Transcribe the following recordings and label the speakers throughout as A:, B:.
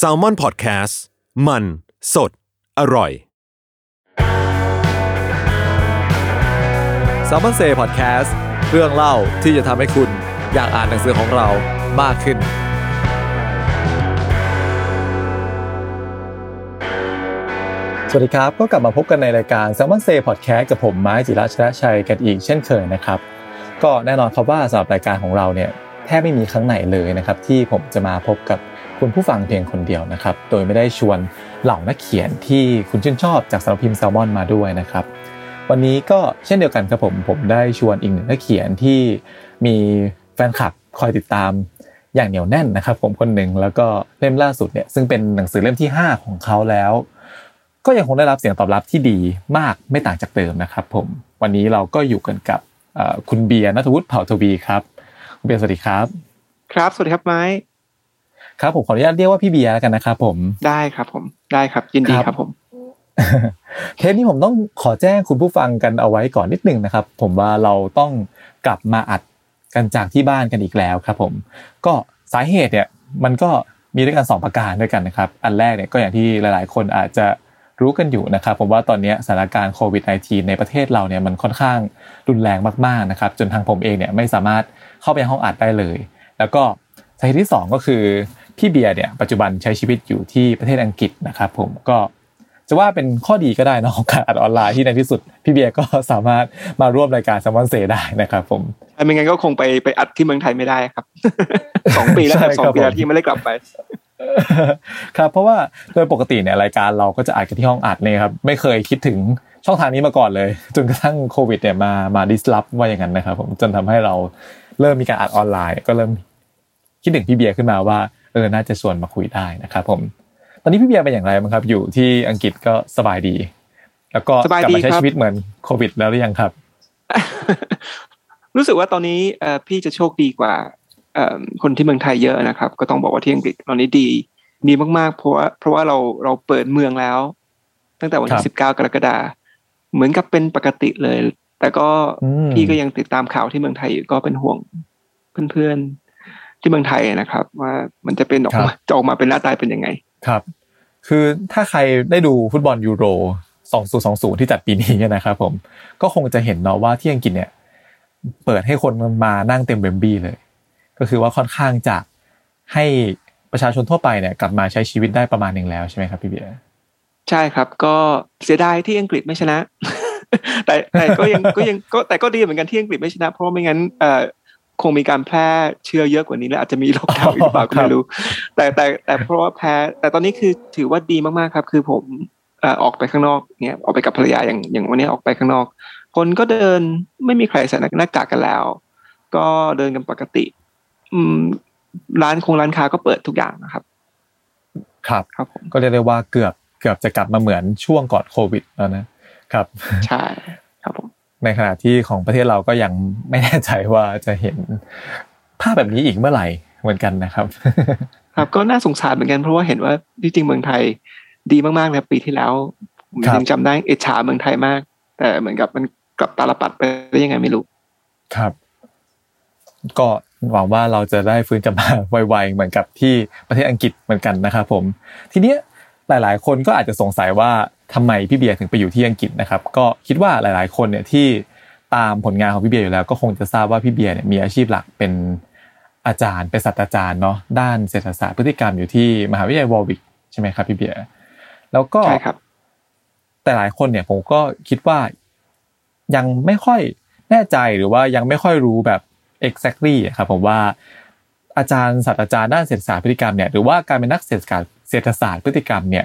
A: S a l ม o n PODCAST มัน สด อร่อย
B: s ซ l m o n Say Podcast เรื่องเล่าที่จะทำให้คุณอยากอ่านหนังสือของเรามากขึ้น สวัสดีครับ ก็กลับมาพบกันในรายการ s ซ l m o n Say Podcast กับผมไม้จิราชนะชัยกันอีกเช่นเคยนะครับ ก็แน่นอนครับว่าสำหรับรายการของเราเนี่ย แทบไม่มีครั้งไหนเลยนะครับที่ผมจะมาพบกับคุณผู้ฟังเพียงคนเดียวนะครับ โดยไม่ได้ชวนเหล่านักเขียนที่คุณชื่นชอบจากสำนักพิมพ์แซลมอนมาด้วยนะครับ วันนี้ก็เช่นเดียวกันครับผมผมได้ชวนอีกหนึ่งนักเขียนที่มีแฟนคลับคอยติดตามอย่างเหนียวแน่นนะครับ ผมคนหนึ่งแล้วก็เล่มล่าสุดเนี่ยซึ่งเป็นหนังสือเล่มที่ 5 ของเขาแล้ว ก็ยังคงได้รับเสียงตอบรับที่ดีมากไม่ต่างจากเดิมนะครับ ผมวันนี้เราก็อยู่กันกับคุณเบียร์นัทวุฒิเผ่าทวีครับ เบียร์สวัสดีครับ
C: ครับ สวัสดีครับไม้
B: ครับผมขออนุญาตเรียกว่าพี่เบียร์แล้วกันนะครับผม
C: ได้ครับ ผมได้ครับ ยินดีครับผม
B: เทปนี้ผมต้องขอแจ้งคุณผู้ฟังกันเอาไว้ก่อนนิดนึงนะครับ ผมว่าเราต้องกลับมาอัดกันจากที่บ้านกันอีกแล้วครับ ผม ก็สาเหตุเนี่ย มันก็มีด้วยกันสองประการด้วยกันนะครับ อันแรกเนี่ยก็อย่างที่หลาย ๆ คนอาจจะรู้กันอยู่นะครับ ผมว่าตอนนี้สถานการณ์โควิด -19 ในประเทศเราเนี่ยมันค่อนข้างรุนแรงมากๆนะครับ จนทางผมเองเนี่ยไม่สามารถ เข้าไปห้องอัดได้เลย แล้วก็สาเหตุที่ 2 ก็คือพี่เบียร์เนี่ยปัจจุบันใช้ชีวิตอยู่ที่ประเทศอังกฤษนะครับผมก็จะว่าเป็นข้อดีก็ได้นะของการอัดออนไลน์ที่ในที่สุด พี่เบียร์ก็สามารถมาร่วมรายการซัมมอนเซได้นะครับผม
C: ไม่งั้นก็คงไปไปอัดที่เมืองไทยไม่ได้ครับสองปีแล้วสองปีแล้วที่ไม่ได้กลับไป
B: ครับเพราะว่าโดยปกติเนี่ยรายการเราก็จะอัดกันที่ห้องอัดเนี่ยครับไม่เคยคิดถึงช่องทางนี้มาก่อนเลย จนกระทั่งโควิดเนี่ยมามาดิสลอฟว่าอย่างนั้นนะครับผมจนทำให้เรา เริ่มมีการอัดออนไลน์ ก็เริ่มคิดถึงพี่เบียร์ขึ้นมาว่าเออน่าจะชวนมาคุยได้นะครับผม ตอนนี้พี่เบียร์เป็นอย่างไรบ้างครับ อยู่ที่อังกฤษก็สบายดี แล้วก็กลับมาใช้ชีวิตเหมือนโควิด แล้วหรือยังครับ
C: รู้สึกว่าตอนนี้พี่จะโชคดีกว่าคนที่เมืองไทยเยอะนะครับ ก็ต้องบอกว่าที่อังกฤษตอนนี้ดีดีมากๆ เพราะว่าเพราะว่าเราเราเปิดเมืองแล้ว ตั้งแต่วันที่สิบเก้ากรกฎาเหมือนกับเป็นปกติเลย แต่ก็พี่ก็ยังติดตามข่าวที่เมืองไทยอยู่ก็เป็นห่วงเพื่อนๆที่เมืองไทยนะครับ ว่ามันจะเป็นออกมาจะออกมาเป็นหน้าตายเป็นยังไง
B: ครับ คือถ้าใครได้ดูฟุตบอลยูโร 2020 ที่จัดปีนี้นะครับผมก็คงจะเห็นเนาะว่าที่อังกฤษเนี่ย เปิดให้คนมานั่งเต็มเบมบี้เลย ก็คือว่าค่อนข้างจะให้ประชาชนทั่วไปเนี่ยกลับมาใช้ชีวิตได้ประมาณหนึ่งแล้วใช่ไหมครับพี่เบียร์
C: ใช่ครับ ก็เสียดายที่อังกฤษไม่ชนะ แต่แต่ก็ยังก็ยังก็แต่ก็ดีเหมือนกันที่อังกฤษไม่ชนะ เพราะไม่งั้นเอ่อคงมีการแพร่เชื้อเยอะกว่านี้และอาจจะมีโรคเก่าอีกเปล่าก็ไม่รู้ แต่แต่แต่เพราะว่าแพ้แต่ตอนนี้คือถือว่าดีมากๆครับ คือผมออกไปข้างนอกเนี่ยออกไปกับภรรยาอย่างอย่างวันนี้ออกไปข้างนอก คนก็เดินไม่มีใครใส่หน้ากากกันแล้ว ก็เดินกันปกติ อืม ร้านคงร้านค้าก็เปิดทุกอย่างนะครับ
B: ครับครับผมก็เรียกได้ว่าเกือบเกือบจะกลับมาเหมือนช่วงก่อนโควิดแล้วนะ ครับ
C: ใช่ครับผม
B: ในขณะที่ของประเทศเราก็ยังไม่แน่ใจว่าจะเห็นภาพแบบนี้อีกเมื่อไหร่เหมือนกันนะครับ
C: ครับก็น่าสงสารเหมือนกันเพราะว่าเห็นว่าที่จริงเมืองไทยดีมากๆนะปีที่แล้วผมยังจำได้เอชาเมืองไทยมาก แต่เหมือนกับมันกลับตาลปัดไปได้ยังไงไม่รู้
B: ครับ ก็หวังว่าเราจะได้ฟื้นกลับมาไวๆเหมือนกับที่ประเทศอังกฤษเหมือนกันนะครับผม ทีเนี้ยหลายๆ คนก็อาจจะสงสัยว่า ทำไมพี่เบียร์ถึงไปอยู่ที่อังกฤษนะครับ ก็คิดว่าหลาย ๆ คนเนี่ยที่ตามผลงานของพี่เบียร์อยู่แล้วก็คงจะทราบว่าพี่เบียร์เนี่ยมีอาชีพหลักเป็นอาจารย์เป็นศาสตราจารย์เนาะด้านเศรษฐศาสตร์พฤติกรรมอยู่ที่มหาวิทยาลัยวอร์วิกใช่ไหมครับพี่เบียร์แล้วก็
C: ใช่ครับ
B: แต่หลายคนเนี่ยผมก็คิดว่ายังไม่ค่อยแน่ใจหรือว่ายังไม่ค่อยรู้แบบ exactly อะครับผมว่าอาจารย์ศาสตราจารย์ด้านเศรษฐศาสตร์พฤติกรรมเนี่ยหรือว่าการเป็นนักเศรษฐศาสตร์เศรษฐศาสตร์พฤติกรรมเนี่ย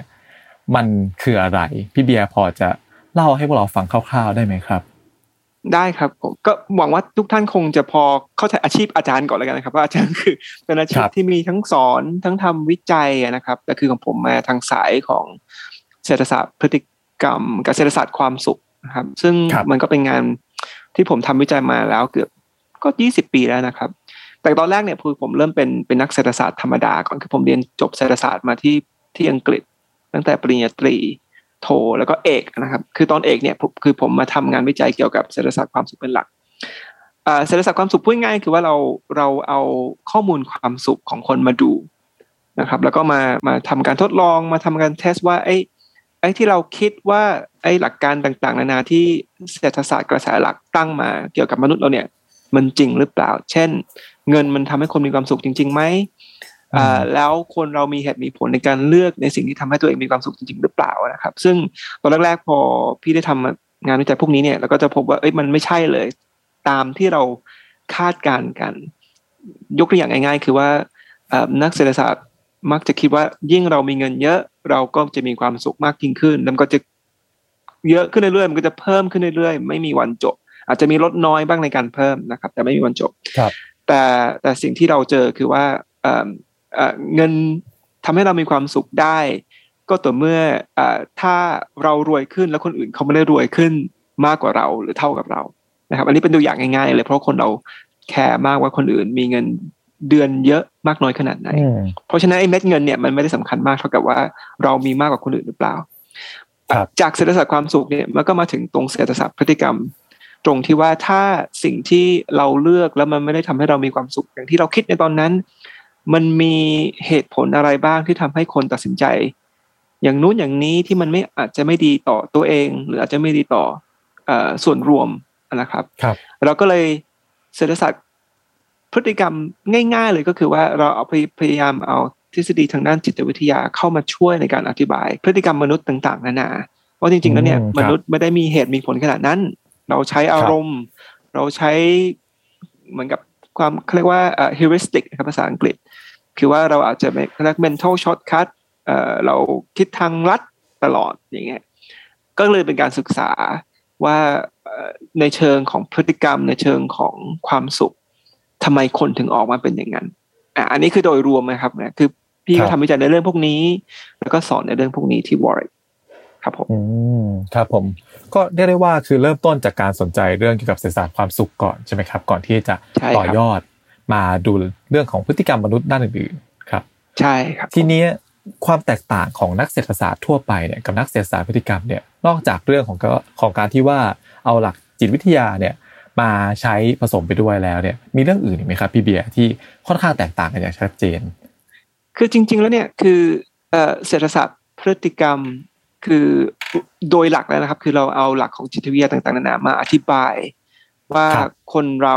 B: มันคืออะไร พี่เบียร์พอจะเล่าให้พวกเราฟังคร่าวๆได้ไหมครับ
C: ได้ครับผมก็หวังว่าทุกท่านคงจะพอเข้าใจอาชีพอาจารย์ก่อนแล้วกันนะครับว่าอาจารย์คือเป็นอาชี
B: ค
C: พ
B: รับ
C: ที่มีทั้งสอนทั้งทำวิจัยอะนะครับ แต่คือของผมมาทางสายของเศรษฐศาสตร์พฤติกรรมกับเศรษฐศาสตร์ความสุขนะครับ ซึ่ง
B: ครับ
C: มันก็เป็นงานที่ผมทำวิจัยมาแล้วเกือบก็ยี่สิบปีแล้วนะครับ แต่ตอนแรกเนี่ยคือผมเริ่มเป็นเป็นนักเศรษฐศาสตร์ธรรมดาก่อนคือผมเรียนจบเศรษฐศาสตร์มาที่ที่อังกฤษ ตั้งแต่ปริญญาตรีโทแล้วก็เอกนะครับ คือตอนเอกเนี่ยคือผมมาทำงานวิจัยเกี่ยวกับเศรษฐศาสตร์ความสุขเป็นหลักอ่าเศรษฐศาสตร์ความสุขพูดง่ายคือว่าเราเราเอาข้อมูลความสุขของคนมาดูนะครับ แล้วก็มามาทำการทดลองมาทำการเทสว่าไอ้ไอ้ที่เราคิดว่าไอ้หลักการต่างๆ นานาที่เศรษฐศาสตร์กระแสหลักตั้งมาเกี่ยวกับมนุษย์เราเนี่ย มันจริงหรือเปล่า เช่น เงินมันทำให้คนมีความสุขจริงๆไหม แล้วคนเรามีเหตุมีผลในการเลือกในสิ่งที่ทำให้ตัวเองมีความสุขจริงๆหรือเปล่านะครับ ซึ่งตอนแรกๆพอพี่ได้ทำงานวิจัยพวกนี้เนี่ยเราก็จะพบว่าเอ้ยมันไม่ใช่เลย ตามที่เราคาดการณ์กัน ยกตัวอย่างง่าย ๆ คือว่าเอ่อนักเศรษฐศาสตร์มักจะคิดว่ายิ่งเรามีเงินเยอะเราก็จะมีความสุขมากยิ่งขึ้นแล้วมันก็จะเยอะขึ้นเรื่อยๆมันก็จะเพิ่มขึ้นเรื่อยๆ ไม่มีวันจบ อาจจะมีลดน้อยบ้างในการเพิ่มนะครับ แต่ไม่มีวันจบ
B: ครับ
C: แต่แต่สิ่งที่เราเจอคือว่า เอ่อเอ่อเงินทำให้เรามีความสุขได้ ก็ต่อเมื่อเอ่อถ้าเรารวยขึ้นแล้วคนอื่นเขาไม่ได้รวยขึ้นมากกว่าเราหรือเท่ากับเรานะครับ อันนี้เป็นตัวอย่างง่ายๆเลยเพราะคนเราแคร์มากว่าคนอื่นมีเงินเดือนเยอะมากน้อยขนาดไหน
B: อืม
C: เพราะฉะนั้นไอ้เม็ดเงินเนี่ยมันไม่ได้สำคัญมากเท่ากับว่าเรามีมากกว่าคนอื่นหรือเปล่า
B: ครับ
C: จากเศรษฐศาสตร์ความสุขเนี่ยมันก็มาถึงตรงเศรษฐศาสตร์พฤติกรรม ตรงที่ว่าถ้าสิ่งที่เราเลือกแล้วมันไม่ได้ทำให้เรามีความสุขอย่างที่เราคิดในตอนนั้น มันมีเหตุผลอะไรบ้างที่ทำให้คนตัดสินใจ อย่างนู้นอย่างนี้ที่มันไม่อาจจะไม่ดีต่อตัวเอง หรืออาจจะไม่ดีต่อเอ่อส่วนรวมนะครับ
B: ครับ
C: เราก็เลยเศรษฐศาสตร์พฤติกรรมง่าย ๆ เลยก็คือว่าเราเอาพยพยายามเอาทฤษฎีทางด้านจิตวิทยาเข้ามาช่วยในการอธิบาย พฤติกรรมมนุษย์ต่างๆนานาว่าจริงๆแล้วเนี่ย
B: อืมครับ
C: มนุษย์ไม่ได้มีเหตุมีผลขนาดนั้น เราใช้อารมณ์ เราใช้เหมือนกับความเขาเรียกว่าเอ่อ heuristic นะครับภาษาอังกฤษ คือว่าเราอาจจะไม่เรียก mental shortcut เอ่อเราคิดทางลัดตลอดอย่างเงี้ยก็เลยเป็นการศึกษาว่าเอ่อในเชิงของพฤติกรรม ในเชิงของความสุขทำไมคนถึงออกมาเป็นอย่างนั้นอะอันนี้คือโดยรวมนะครับนะคือพี่
B: ครั
C: ก็
B: บ
C: ทำวิจัยในเรื่องพวกนี้ แล้วก็สอนในเรื่องพวกนี้ที่วอร์ครับผม
B: อืมครับผม ก็เรียกได้ว่าคือเริ่มต้นจากการสนใจเรื่องเกี่ยวกับเศรษฐศาสตร์ความสุขก่อนใช่ไหมครับ ก่อนที่จะ
C: ใช่ครับ
B: ต่อยอด มาดูเรื่องของพฤติกรรมมนุษย์ด้านอื่นๆครับ
C: ใช่ครับ
B: ทีนี้ความแตกต่างของนักเศรษฐศาสตร์ทั่วไปเนี่ยกับนักเศรษฐศาสตร์พฤติกรรมเนี่ยนอกจากเรื่องของก็ของการที่ว่าเอาหลักจิตวิทยาเนี่ยมาใช้ผสมไปด้วยแล้วเนี่ยมีเรื่องอื่นอีกไหมครับพี่เบียร์ที่ค่อนข้างแตกต่างกันอย่างชัดเจน
C: คือจริง ๆ แล้วเนี่ยคือเอ่อเศรษฐศาสตร์พฤติกรรมคือโดยหลักแล้วนะครับ คือเราเอาหลักของจิตวิทยาต่างๆนานามาอธิบาย ว่า
B: ครับ
C: คนเรา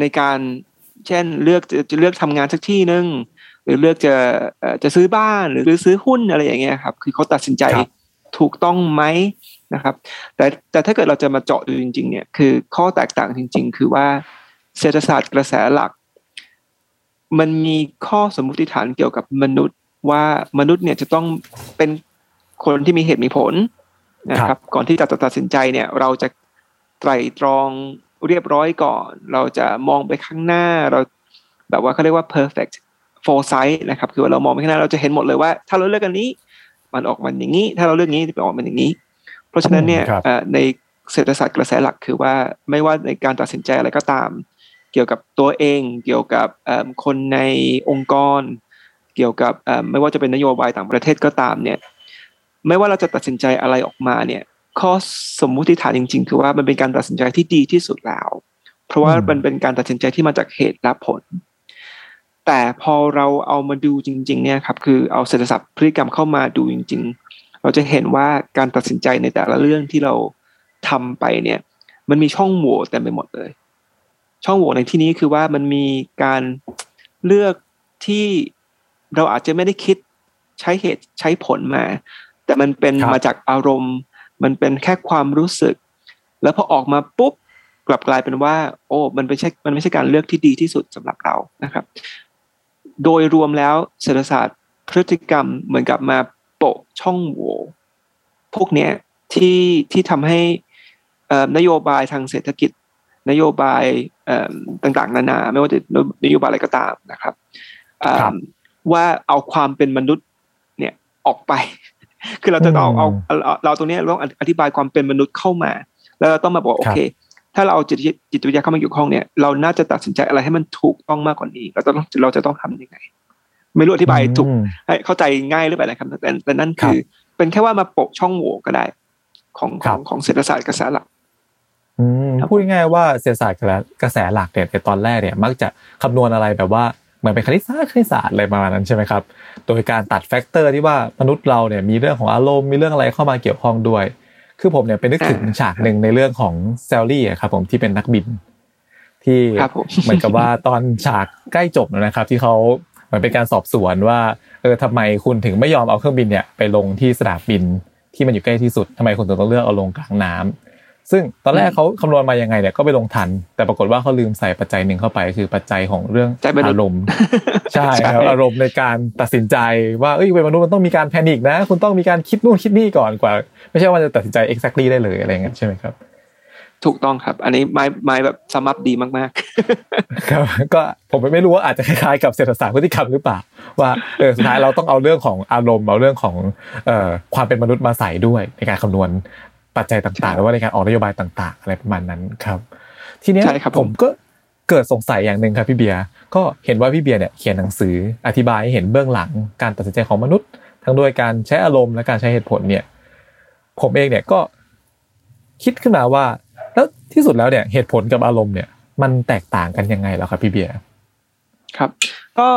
C: ในการ เช่นเลือกจะจะเลือกทำงานสักที่หนึ่งหรือเลือกจะเอ่อจะซื้อบ้านหรือซื้อหุ้นอะไรอย่างเงี้ยครับ คือเขาตัดสินใจ
B: ครับ
C: ถูกต้องไหมนะครับ แต่แต่ถ้าเกิดเราจะมาเจาะดูจริง ๆ เนี่ยคือข้อแตกต่างจริง ๆ คือว่าเศรษฐศาสตร์กระแสหลัก มันมีข้อสมมติฐานเกี่ยวกับมนุษย์ว่ามนุษย์เนี่ยจะต้องเป็นคนที่มีเหตุมีผลนะค
B: ครั
C: รับบก่อนที่จะตัดสินใจเนี่ย เราจะไตร่ตรอง เรียบร้อยก่อน เราจะมองไปข้างหน้าเราแบบว่าเขาเรียกว่า perfect foresight นะครับคือว่าเรามองไปข้างหน้าเราจะเห็นหมดเลยว่า ถ้าเราเลือกอันนี้ มันออกมาอย่างนี้ ถ้าเราเลือกนี้จะออกมาอย่างนี้ เพราะฉะนั้นเนี่ย
B: อืมครับ
C: เอ่อในเศรษฐศาสตร์กระแสหลักคือว่าไม่ว่าในการตัดสินใจอะไรก็ตาม เกี่ยวกับตัวเอง เกี่ยวกับเอิ่มคนในองค์กร เกี่ยวกับเอิ่มไม่ว่าจะเป็นนโยบายต่างประเทศก็ตามเนี่ยไม่ว่าเราจะตัดสินใจอะไรออกมาเนี่ย ข้อสมมุติฐานจริง ๆ คือว่ามันเป็นการตัดสินใจที่ดีที่สุดแล้ว เพราะว่า
B: อืม
C: มันเป็นการตัดสินใจที่มาจากเหตุและผล แต่พอเราเอามาดูจริง ๆ เนี่ยครับ คือเอาเศรษฐศาสตร์พฤติกรรมเข้ามาดูจริง ๆ เราจะเห็นว่าการตัดสินใจในแต่ละเรื่องที่เราทำไปเนี่ย มันมีช่องโหว่เต็มไปหมดเลย ช่องโหว่ในที่นี้คือว่ามันมีการเลือกที่เราอาจจะไม่ได้คิดใช้เหตุใช้ผลมา แต่มันเป็น
B: ครับ
C: มาจากอารมณ์ มันเป็นแค่ความรู้สึก แล้วพอออกมาปุ๊บกลับกลายเป็นว่า โอ้มันไม่ใช่มันไม่ใช่การเลือกที่ดีที่สุดสำหรับเรานะครับ โดยรวมแล้วเศรษฐศาสตร์พฤติกรรมเหมือนกับมาโปะช่องโหว่พวกเนี้ยที่ที่ทำให้เอ่อนโยบายทางเศรษฐกิจ นโยบายเอ่อต่างๆ นานา ไม่ว่าจะนโยบายอะไรก็ตามนะครับเอิ่ม
B: ครับ
C: ว่าเอาความเป็นมนุษย์เนี่ยออกไป คือเราจะต้องเอาเอาเอาเราตรงเนี้ยเราต้องอธิบายความเป็นมนุษย์เข้ามา แล้วเราต้องมาบอกว่าโอเค ถ้าเราเอาจิตวิจิตวิทยาเข้ามาเกี่ยวข้องเนี่ยเราน่าจะตัดสินใจอะไรให้มันถูกต้องมากกว่านี้ เราจะต้องเราจะต้องทำยังไง ไม่รู้อธิบายถูก
B: อืม
C: ให้เข้าใจง่ายหรือเปล่านะครับแต่แต่นั่น
B: ครับ
C: คือ เป็นแค่ว่ามาโปะช่องโหว่ก็ได้ ของข
B: ครั
C: อบงของเศรษฐศาสตร์กระแสหลัก
B: อืม
C: ครับ
B: พูดง่ายๆว่าเศรษฐศาสตร์กระแสหลักเนี่ยในตอนแรกเนี่ย มักจะคำนวณอะไรแบบว่า เหมือนเป็นคณิตศาสตร์คณิตศาสตร์อะไรประมาณนั้นใช่ไหมครับ โดยการตัด factor ที่ว่ามนุษย์เราเนี่ยมีเรื่องของอารมณ์มีเรื่องอะไรเข้ามาเกี่ยวข้องด้วย คือผมเนี่ยไปนึกถึงฉากหนึ่งในเรื่องของ Sully ครับผมที่เป็นนักบิน ที่เหมือนกับว่าตอนฉากใกล้จบแล้วนะครับ ที่เขาเหมือนเป็นการสอบสวนว่าเออทำไมคุณถึงไม่ยอมเอาเครื่องบินเนี่ยไปลงที่สนามบินที่มันอยู่ใกล้ที่สุดทำไมคุณถึงต้องเลือกเอาลงกลางน้ำ ซึ่งตอนแรกเขาคำนวณมายังไงเนี่ยก็ไปลงทัน แต่ปรากฏว่าเขาลืมใส่ปัจจัยหนึ่งเข้าไป คือปัจจัยของเรื่อง
C: ใจมนุษย์
B: อารมณ์ใช่ครับอารมณ์ในการตัดสินใจว่าเอ้ยเป็นมนุษย์มันต้องมีการแพนิคนะ คุณต้องมีการคิดนู่นคิดนี่ก่อนกว่า ไม่ใช่ว่าจะตัดสินใจ exactly ได้เลยอะไรเงี้ยใช่ไหมครับ
C: ถูกต้องครับ อันนี้ไม้ไม้แบบสมับดีมาก
B: ครับก็ผมไม่รู้ว่าอาจจะคล้ายๆกับเศรษฐศาสตร์พฤติกรรมหรือเปล่า ว่าเออสุดท้ายเราต้องเอาเรื่องของอารมณ์เอาเรื่องของเอ่อความเป็นมนุษย์มาใส่ด้วยในการคำนวณ ปัจจัยต่างๆหรือว่าในการออกนโยบายต่าง ๆ อะไรประมาณนั้นครับ ทีเนี้ย
C: ใช่ครับผม
B: ผมก็เกิดสงสัยอย่างหนึ่งครับพี่เบียร์ก็เห็นว่าพี่เบียร์เนี่ยเขียนหนังสืออธิบายให้เห็นเบื้องหลังการตัดสินใจของมนุษย์ ทั้งด้วยการใช้อารมณ์และการใช้เหตุผลเนี่ย ผมเองเนี่ยก็คิดขึ้นมาว่า แล้วที่สุดแล้วเนี่ยเหตุผลกับอารมณ์เนี่ย มันแตกต่างกันยังไงแล้วครับพี่เบียร์
C: ๆครับ ก็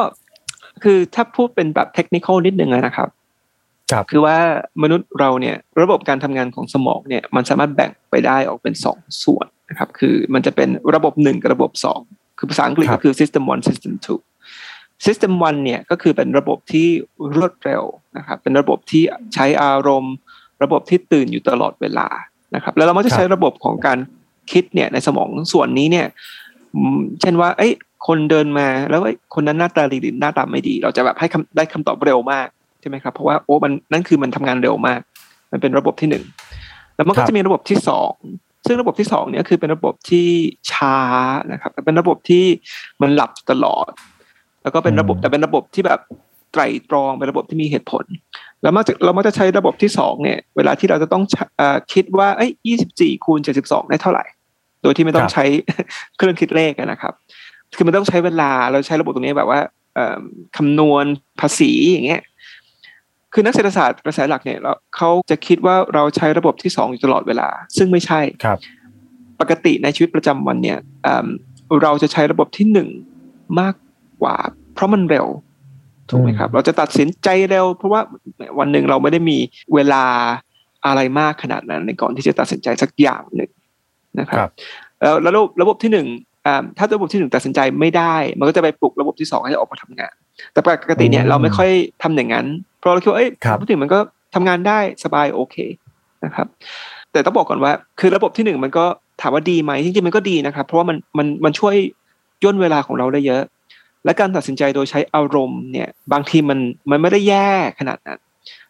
C: คือถ้าพูดเป็นแบบเทคนิคนิดนึงอะนะครับ
B: ครับ
C: คือว่ามนุษย์เราเนี่ยระบบการทำงานของสมองเนี่ยมันสามารถแบ่งไปได้ออกเป็นสองส่วนนะครับคือมันจะเป็นระบบหนึ่งกับระบบสองคือภาษาอังกฤษ
B: ครับ
C: ก็คือ system one system two system one เนี่ยก็คือเป็นระบบที่รวดเร็วนะครับเป็นระบบที่ใช้อารมณ์ ระบบที่ตื่นอยู่ตลอดเวลานะครับแล้วเรามักจะใช้ระบบของการคิดเนี่ยในสมองส่วนนี้เนี่ยอืมเช่นว่าเอ้ยคนเดินมาแล้วเอ้ยคนนั้นหน้าตาดีหรือหน้าตาไม่ดี เราจะแบบให้คำได้คำตอบเร็วมาก ใช่ไหมครับเพราะว่าโอ้มันนั่นคือมันทำงานเร็วมาก มันเป็นระบบที่หนึ่งแล้วมัน
B: ครั
C: ก็
B: บ
C: จะมีระบบที่สองซึ่งระบบที่สองเนี่ยคือเป็นระบบที่ช้านะครับเป็นระบบที่มันหลับตลอด แล้วก็เป็นระบบแต่เป็นระบบที่แบบไตรตรองเป็นระบบที่มีเหตุผล แล้วมักจะเรามักจะใช้ระบบที่สองเนี่ย เวลาที่เราจะต้องใช้เอ่อคิดว่าเอ้ยยี่สิบสี่คูณเจ็ดสิบสองได้เท่าไหร่ โดยที่ไม่ต้อ
B: ค
C: ง
B: รับ
C: ใช้เครื่องคิดเลขอะนะครับ คือมันต้องใช้เวลาเราใช้ระบบตรงนี้แบบว่าเอ่อคำนวณภาษีอย่างเงี้ย คือนักเศรษฐศาสตร์กระแสหลักเนี่ยเราเขาจะคิดว่าเราใช้ระบบที่สองอยู่ตลอดเวลา ซึ่งไม่ใช่
B: ครับ
C: ปกติในชีวิตประจำวันเนี่ยเอิ่มเราจะใช้ระบบที่หนึ่งมากกว่า เพราะมันเร็วถูกไหมครับ เราจะตัดสินใจเร็ว เพราะว่าวันหนึ่งเราไม่ได้มีเวลาอะไรมากขนาดนั้น ในก่อนที่จะตัดสินใจสักอย่างหนึ่งนะครับ
B: ครับ
C: แล้วแล้วระบบระบบที่หนึ่งอ่าถ้าระบบที่หนึ่งตัดสินใจไม่ได้ มันก็จะไปปลุกระบบที่สองให้ออกมาทำงาน แต่ปกติเนี่ย
B: อืม
C: เราไม่ค่อยทำอย่างนั้น เพราะเราคิดว่าเอ้ย
B: ครับ
C: ระบบที่หนึ่งมันก็ทำงานได้สบายโอเคนะครับ แต่ต้องบอกก่อนว่า คือระบบที่หนึ่งมันก็ถามว่าดีไหมจริงๆมันก็ดีนะครับ เพราะว่ามันมันมันช่วยย่นเวลาของเราได้เยอะ และการตัดสินใจโดยใช้อารมณ์เนี่ย บางทีมันมันไม่ได้แย่ขนาดนั้น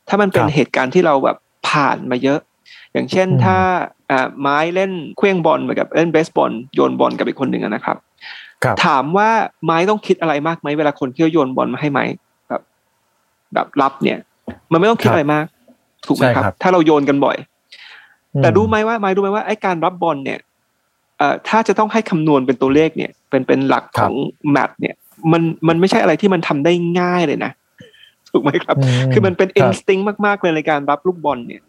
C: ถ้ามันเป็น
B: ครับ
C: เหตุการณ์ที่เราแบบผ่านมาเยอะ อย่างเช่น
B: อืม
C: ถ้าอ่าไม้เล่นเคลื่องบอลเหมือนกับเล่นเบสบอลโยนบอลกับอีกคนหนึ่งอะนะครับ
B: ครับ
C: ถามว่าไม้ต้องคิดอะไรมากไหมเวลาคนที่เขาโยนบอลมาให้ไม้ แบบแบบรับเนี่ย มันไม่ต้องคิด
B: ครับ
C: อะไรมาก ถูกไหม
B: ใช่
C: ครับ
B: ครับ
C: ถ้าเราโยนกันบ่อย
B: อืม
C: แต่รู้ไหมว่าไม้รู้ไหมว่าไอ้การรับบอลเนี่ยเอ่อถ้าจะต้องให้คำนวณเป็นตัวเลขเนี่ย เป็นเป็นหลัก
B: ค
C: ข
B: รับ
C: องแมทเนี่ย มันมันไม่ใช่อะไรที่มันทำได้ง่ายเลยนะถูกไหมครับ คือมันเป็น
B: ครับ
C: instinct มากๆเลยในการรับลูกบอลเนี่ย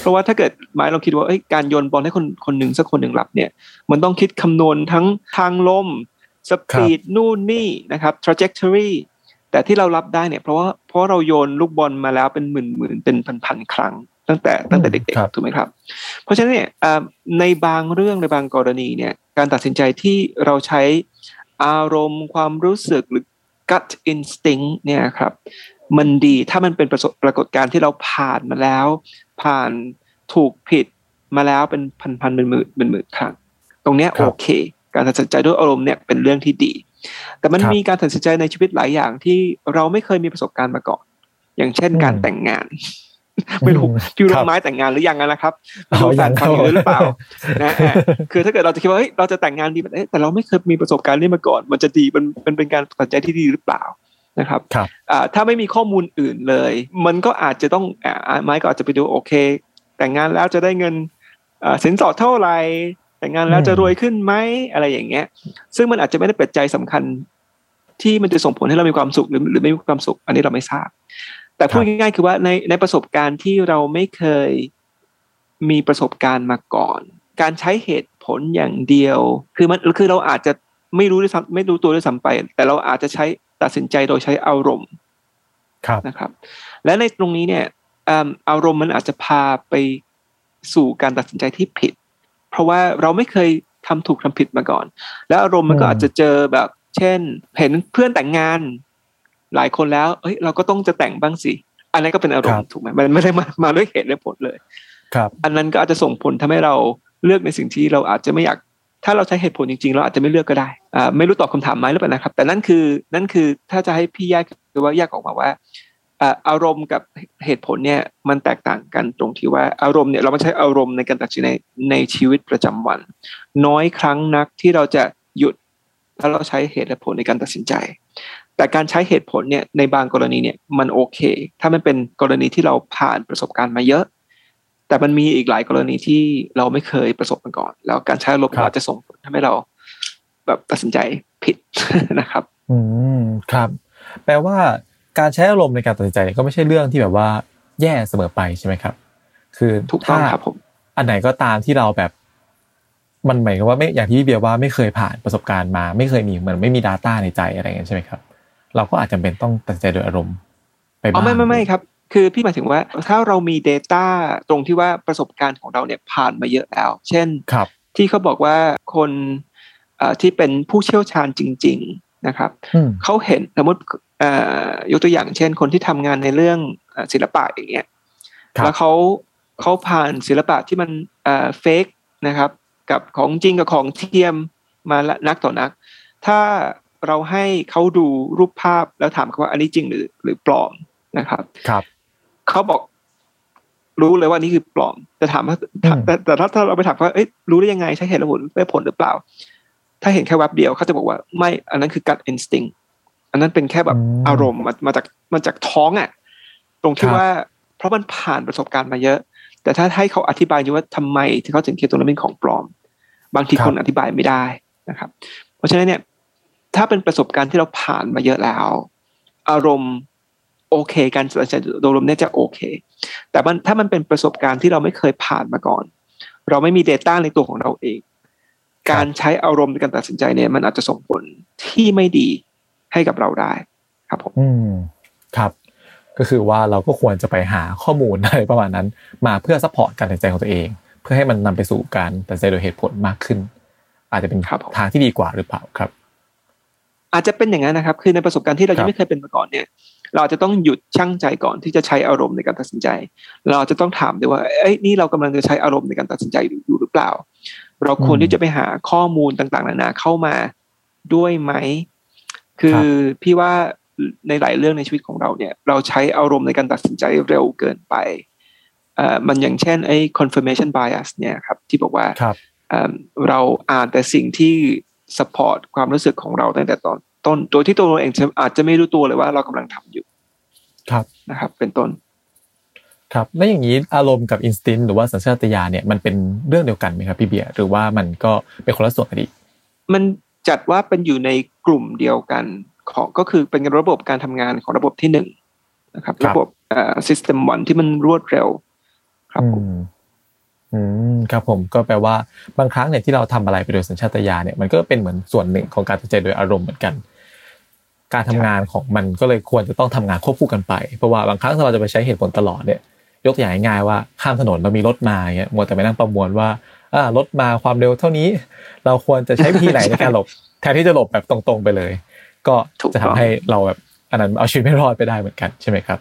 C: เพราะว่าถ้าเกิดไม้เราคิดว่าเอ้ยการโยนบอลให้คนคนหนึ่งสักคนหนึ่งรับเนี่ย มันต้องคิดคำนวณทั้งทางลม สปีดนู่นนี่นะครับ trajectory แต่ที่เรารับได้เนี่ยเพราะว่าเพราะเราโยนลูกบอลมาแล้วเป็นหมื่นหมื่นๆเป็นพันพันๆครั้ง ตั้งแต่ตั้งแต่เด็ก
B: ครับ
C: ๆถูกไหมครับ เพราะฉะนั้นเนี่ยเอ่อในบางเรื่องในบางกรณีเนี่ยการตัดสินใจที่เราใช้อารมณ์ความรู้สึกหรือ gut instinct เนี่ยครับ มันดีถ้ามันเป็นประสบปรากฏการณ์ที่เราผ่านมาแล้ว ผ่านถูกผิดมาแล้วเป็นพันพันเป็นหมื่นเป็นหมื่นครั้ง ตรงเนี้ย
B: ครั
C: โอบเค การตัดสินใจด้วยอารมณ์เนี่ยเป็นเรื่องที่ดี แต่มัน
B: ครับ
C: มีการตัดสินใจในชีวิตหลายอย่างที่เราไม่เคยมีประสบการณ์มาก่อน อย่างเช่น
B: อืม
C: การแต่งงาน ไม่รู้
B: อืม
C: พี่
B: ค
C: รู้
B: รับ
C: ไม้แต่งงานหรือยังนะครับไม่
B: อ๋
C: รู้
B: อ
C: แฟ
B: ยั
C: น
B: ง
C: ฟังอยู่
B: ครับ
C: หรือเปล่านะฮะคือถ้าเกิดเราจะคิดว่าเฮ้ยเราจะแต่งงานดีแบบเอ๊ะแต่เราไม่เคยมีประสบการณ์นี้มาก่อน มันจะดีมันมันเป็นการตัดสินใจที่ดีหรือเปล่านะครับ
B: ครับ
C: อ่าถ้าไม่มีข้อมูลอื่นเลย มันก็อาจจะต้องอ่าไม้ก็อาจจะไปดูโอเค แต่งงานแล้วจะได้เงินอ่าสินสอดเท่าไหร่ แต่งงานแล้วจะรวยขึ้นไหมอะไรอย่างเงี้ย ซึ่งมันอาจจะไม่ได้เป็นใจสำคัญ ที่มันจะส่งผลให้เรามีความสุขหรือหรือไม่มีความสุข อันนี้เราไม่ทราบ แต่พูดง่ายๆคือว่าในในประสบการณ์ที่เราไม่เคยมีประสบการณ์มาก่อน การใช้เหตุผลอย่างเดียว คือมันคือเราอาจจะไม่รู้ด้วยซ้ำไม่รู้ตัวด้วยซ้ำไป แต่เราอาจจะใช้ตัดสินใจโดยใช้อารมณ์
B: ครับ
C: นะครับ และในตรงนี้เนี่ยเอิ่มอารมณ์มันอาจจะพาไปสู่การตัดสินใจที่ผิด เพราะว่าเราไม่เคยทำถูกทำผิดมาก่อน แล้วอารมณ์มันก็
B: อืม
C: อาจจะเจอแบบ เช่น เห็นเพื่อนแต่งงาน หลายคนแล้วเอ้ย เราก็ต้องจะแต่งบ้างสิ อันนั้นก็เป็นอารมณ์ถูกไหมมันไม่ได้มามาด้วยเหตุและผลเลย
B: ครับ
C: อันนั้นก็อาจจะส่งผลทำให้เราเลือกในสิ่งที่เราอาจจะไม่อยากถ้าเราใช้เหตุผลจริงๆ เราอาจจะไม่เลือกก็ได้อ่าไม่รู้ตอบคำถามไหมหรือเปล่านะครับ แต่นั่นคือนั่นคือถ้าจะให้พี่แยกคือว่าแยกออกมาว่า อ่าอารมณ์กับเหตุผลเนี่ยมันแตกต่างกันตรงที่ว่าอารมณ์เนี่ยเราไม่ใช้อารมณ์ในการตัดสินใจในชีวิตประจำวัน น้อยครั้งนักที่เราจะหยุดถ้าเราใช้เหตุและผลในการตัดสินใจ แต่การใช้เหตุผลเนี่ยในบางกรณีเนี่ยมันโอเค ถ้ามันเป็นกรณีที่เราผ่านประสบการณ์มาเยอะ แต่มันมีอีกหลายกรณีที่เราไม่เคยประสบมาก่อน แล้วการใช้อารมณ์
B: ครับ
C: อาจจะส่งผลทำให้เรา แบบตัดสินใจผิดนะครับ
B: อืมครับ แปลว่า การใช้อารมณ์ในการตัดสินใจเนี่ยก็ไม่ใช่เรื่องที่แบบว่าแย่เสมอไปใช่ไหมครับ คือ
C: ถูกต้อง
B: ถ้า
C: ครับผม
B: อันไหนก็ตามที่เราแบบมันหมายความว่าไม่อย่างที่พี่เบียร์ว่าไม่เคยผ่านประสบการณ์มา ไม่เคยมีเหมือนไม่มี Data ในใจอะไรอย่างเงี้ยใช่ไหมครับเราก็อาจจะเป็นต้องตัดสินใจโดยอารมณ์ไป
C: อ๋
B: บ้า
C: องไม่ไม่ไม่ครับ คือพี่หมายถึงว่าถ้าเรามี Data ตรงที่ว่าประสบการณ์ของเราเนี่ยผ่านมาเยอะแล้ว เช่น
B: ครับ
C: ที่เขาบอกว่าคนเอ่อที่เป็นผู้เชี่ยวชาญจริงๆ นะครับ
B: อืม
C: เขาเห็นสมมติเอ่อยกตัวอย่างเช่น คนที่ทำงานในเรื่องเอ่อศิลปะอย่างเงี้ย
B: ครับ
C: แล้วเขาเขาผ่านศิลปะที่มันเอ่อเฟกนะครับ กับของจริงกับของเทียมมาละนักต่อนัก ถ้าเราให้เขาดูรูปภาพแล้วถามเขาว่าอันนี้จริงหรือหรือปลอมนะครับ
B: ครับ
C: เขาบอกรู้เลยว่านี่คือปลอมแต่ถามว่า
B: อืม
C: แต่แต่ถ้าถ้าเราไปถามว่าเอ้ยรู้ได้ยังไงใช้เหตุและผลได้ผลหรือเปล่า ถ้าเห็นแค่แวบเดียวเขาจะบอกว่าไม่อันนั้นคือ gut instinct อันนั้นเป็นแค่แบบอารมณ์มามาจากมาจากท้องอะตรงที่ว่าเพราะมันผ่านประสบการณ์มาเยอะ แต่ถ้าให้เขาอธิบายดูว่าทำไมที่เขาถึงคิดตรงนั้นเป็นของปลอม บางทีคนอธิบายไม่ได้นะครับ เพราะฉะนั้นเนี่ย ถ้าเป็นประสบการณ์ที่เราผ่านมาเยอะแล้ว อารมณ์โอเค การตัดสินใจโดยรวมเนี่ยจะโอเค แต่มันถ้ามันเป็นประสบการณ์ที่เราไม่เคยผ่านมาก่อน เราไม่มี Data ในตัวของเราเอง การใช้อารมณ์ในการตัดสินใจเนี่ยมันอาจจะส่งผลที่ไม่ดีให้กับเราได้ครับผม
B: อืมครับ ก็คือว่าเราก็ควรจะไปหาข้อมูลอะไรประมาณนั้น มาเพื่อ support การตัดสินใจของตัวเอง เพื่อให้มันนำไปสู่การตัดสินใจโดยเหตุผลมากขึ้น อาจจะเป็น
C: ครับผม
B: ทางที่ดีกว่าหรือเปล่าครับ
C: อาจจะเป็นอย่างนั้นนะครับ คือในประสบการณ์ที่เรา
B: ครั
C: ยังไม่เคยเป็นมาก่อนเนี่ย เราอาจจะต้องหยุดชั่งใจก่อนที่จะใช้อารมณ์ในการตัดสินใจ เราอาจจะต้องถามด้วยว่าเอ้ยนี่เรากำลังจะใช้อารมณ์ในการตัดสินใจอยู่หรือเปล่า เราควรที่จะไปหาข้อมูลต่างๆนานาเข้ามาด้วยไหม คือพี่ว่าในหลายเรื่องในชีวิตของเราเนี่ย เราใช้อารมณ์ในการตัดสินใจเร็วเกินไปเอ่อมันอย่างเช่นไอ้ confirmation bias เนี่ยครับที่บอกว่า
B: ครับ
C: เอิ่มเราอ่านแต่สิ่งที่ support ความรู้สึกของเราตั้งแต่ตอนต้นโดยที่ตัวเราเองอาจจะไม่รู้ตัวเลยว่าเรากำลังทำอยู่
B: ครับ
C: นะครับ เป็นต้น
B: ครับแล้วอย่างนี้อารมณ์กับอินสติ้นหรือว่าสัญชาตญาณเนี่ยมันเป็นเรื่องเดียวกันไหมครับพี่เบียร์หรือว่ามันก็เป็นคนละส่วนกันอีก
C: มันจัดว่าเป็นอยู่ในกลุ่มเดียวกันของก็คือเป็นระบบการทำงานของระบบที่หนึ่งนะครับ
B: ครับ
C: ระบบเอ่อ system one ที่มันรวดเร็ว ครับผม
B: อืมอืมครับผมก็แปลว่าบางครั้งเนี่ยที่เราทำอะไรไปโดยสัญชาตญาณเนี่ยมันก็เป็นเหมือนส่วนหนึ่งของการตัดสินใจโดยอารมณ์เหมือนกัน การทำงานของมันก็เลยควรจะต้องทำงานควบคู่กันไป เพราะว่าบางครั้งถ้าเราจะไปใช้เหตุผลตลอดเนี่ย ยกตัวอย่างง่ายๆว่าข้ามถนนเรามีรถมาอย่างเงี้ยมัวแต่ไปนั่งประมวลว่าอ่ารถมาความเร็วเท่านี้ เราควรจะใช้วิธีไหนในการหลบแทนที่จะหลบแบบตรงๆไปเลย ก็
C: ถูก
B: จะทำ
C: ต้อง
B: ให้เราแบบอันนั้นเอาชีวิตไม่รอดไปได้เหมือนกันใช่ไหมครับ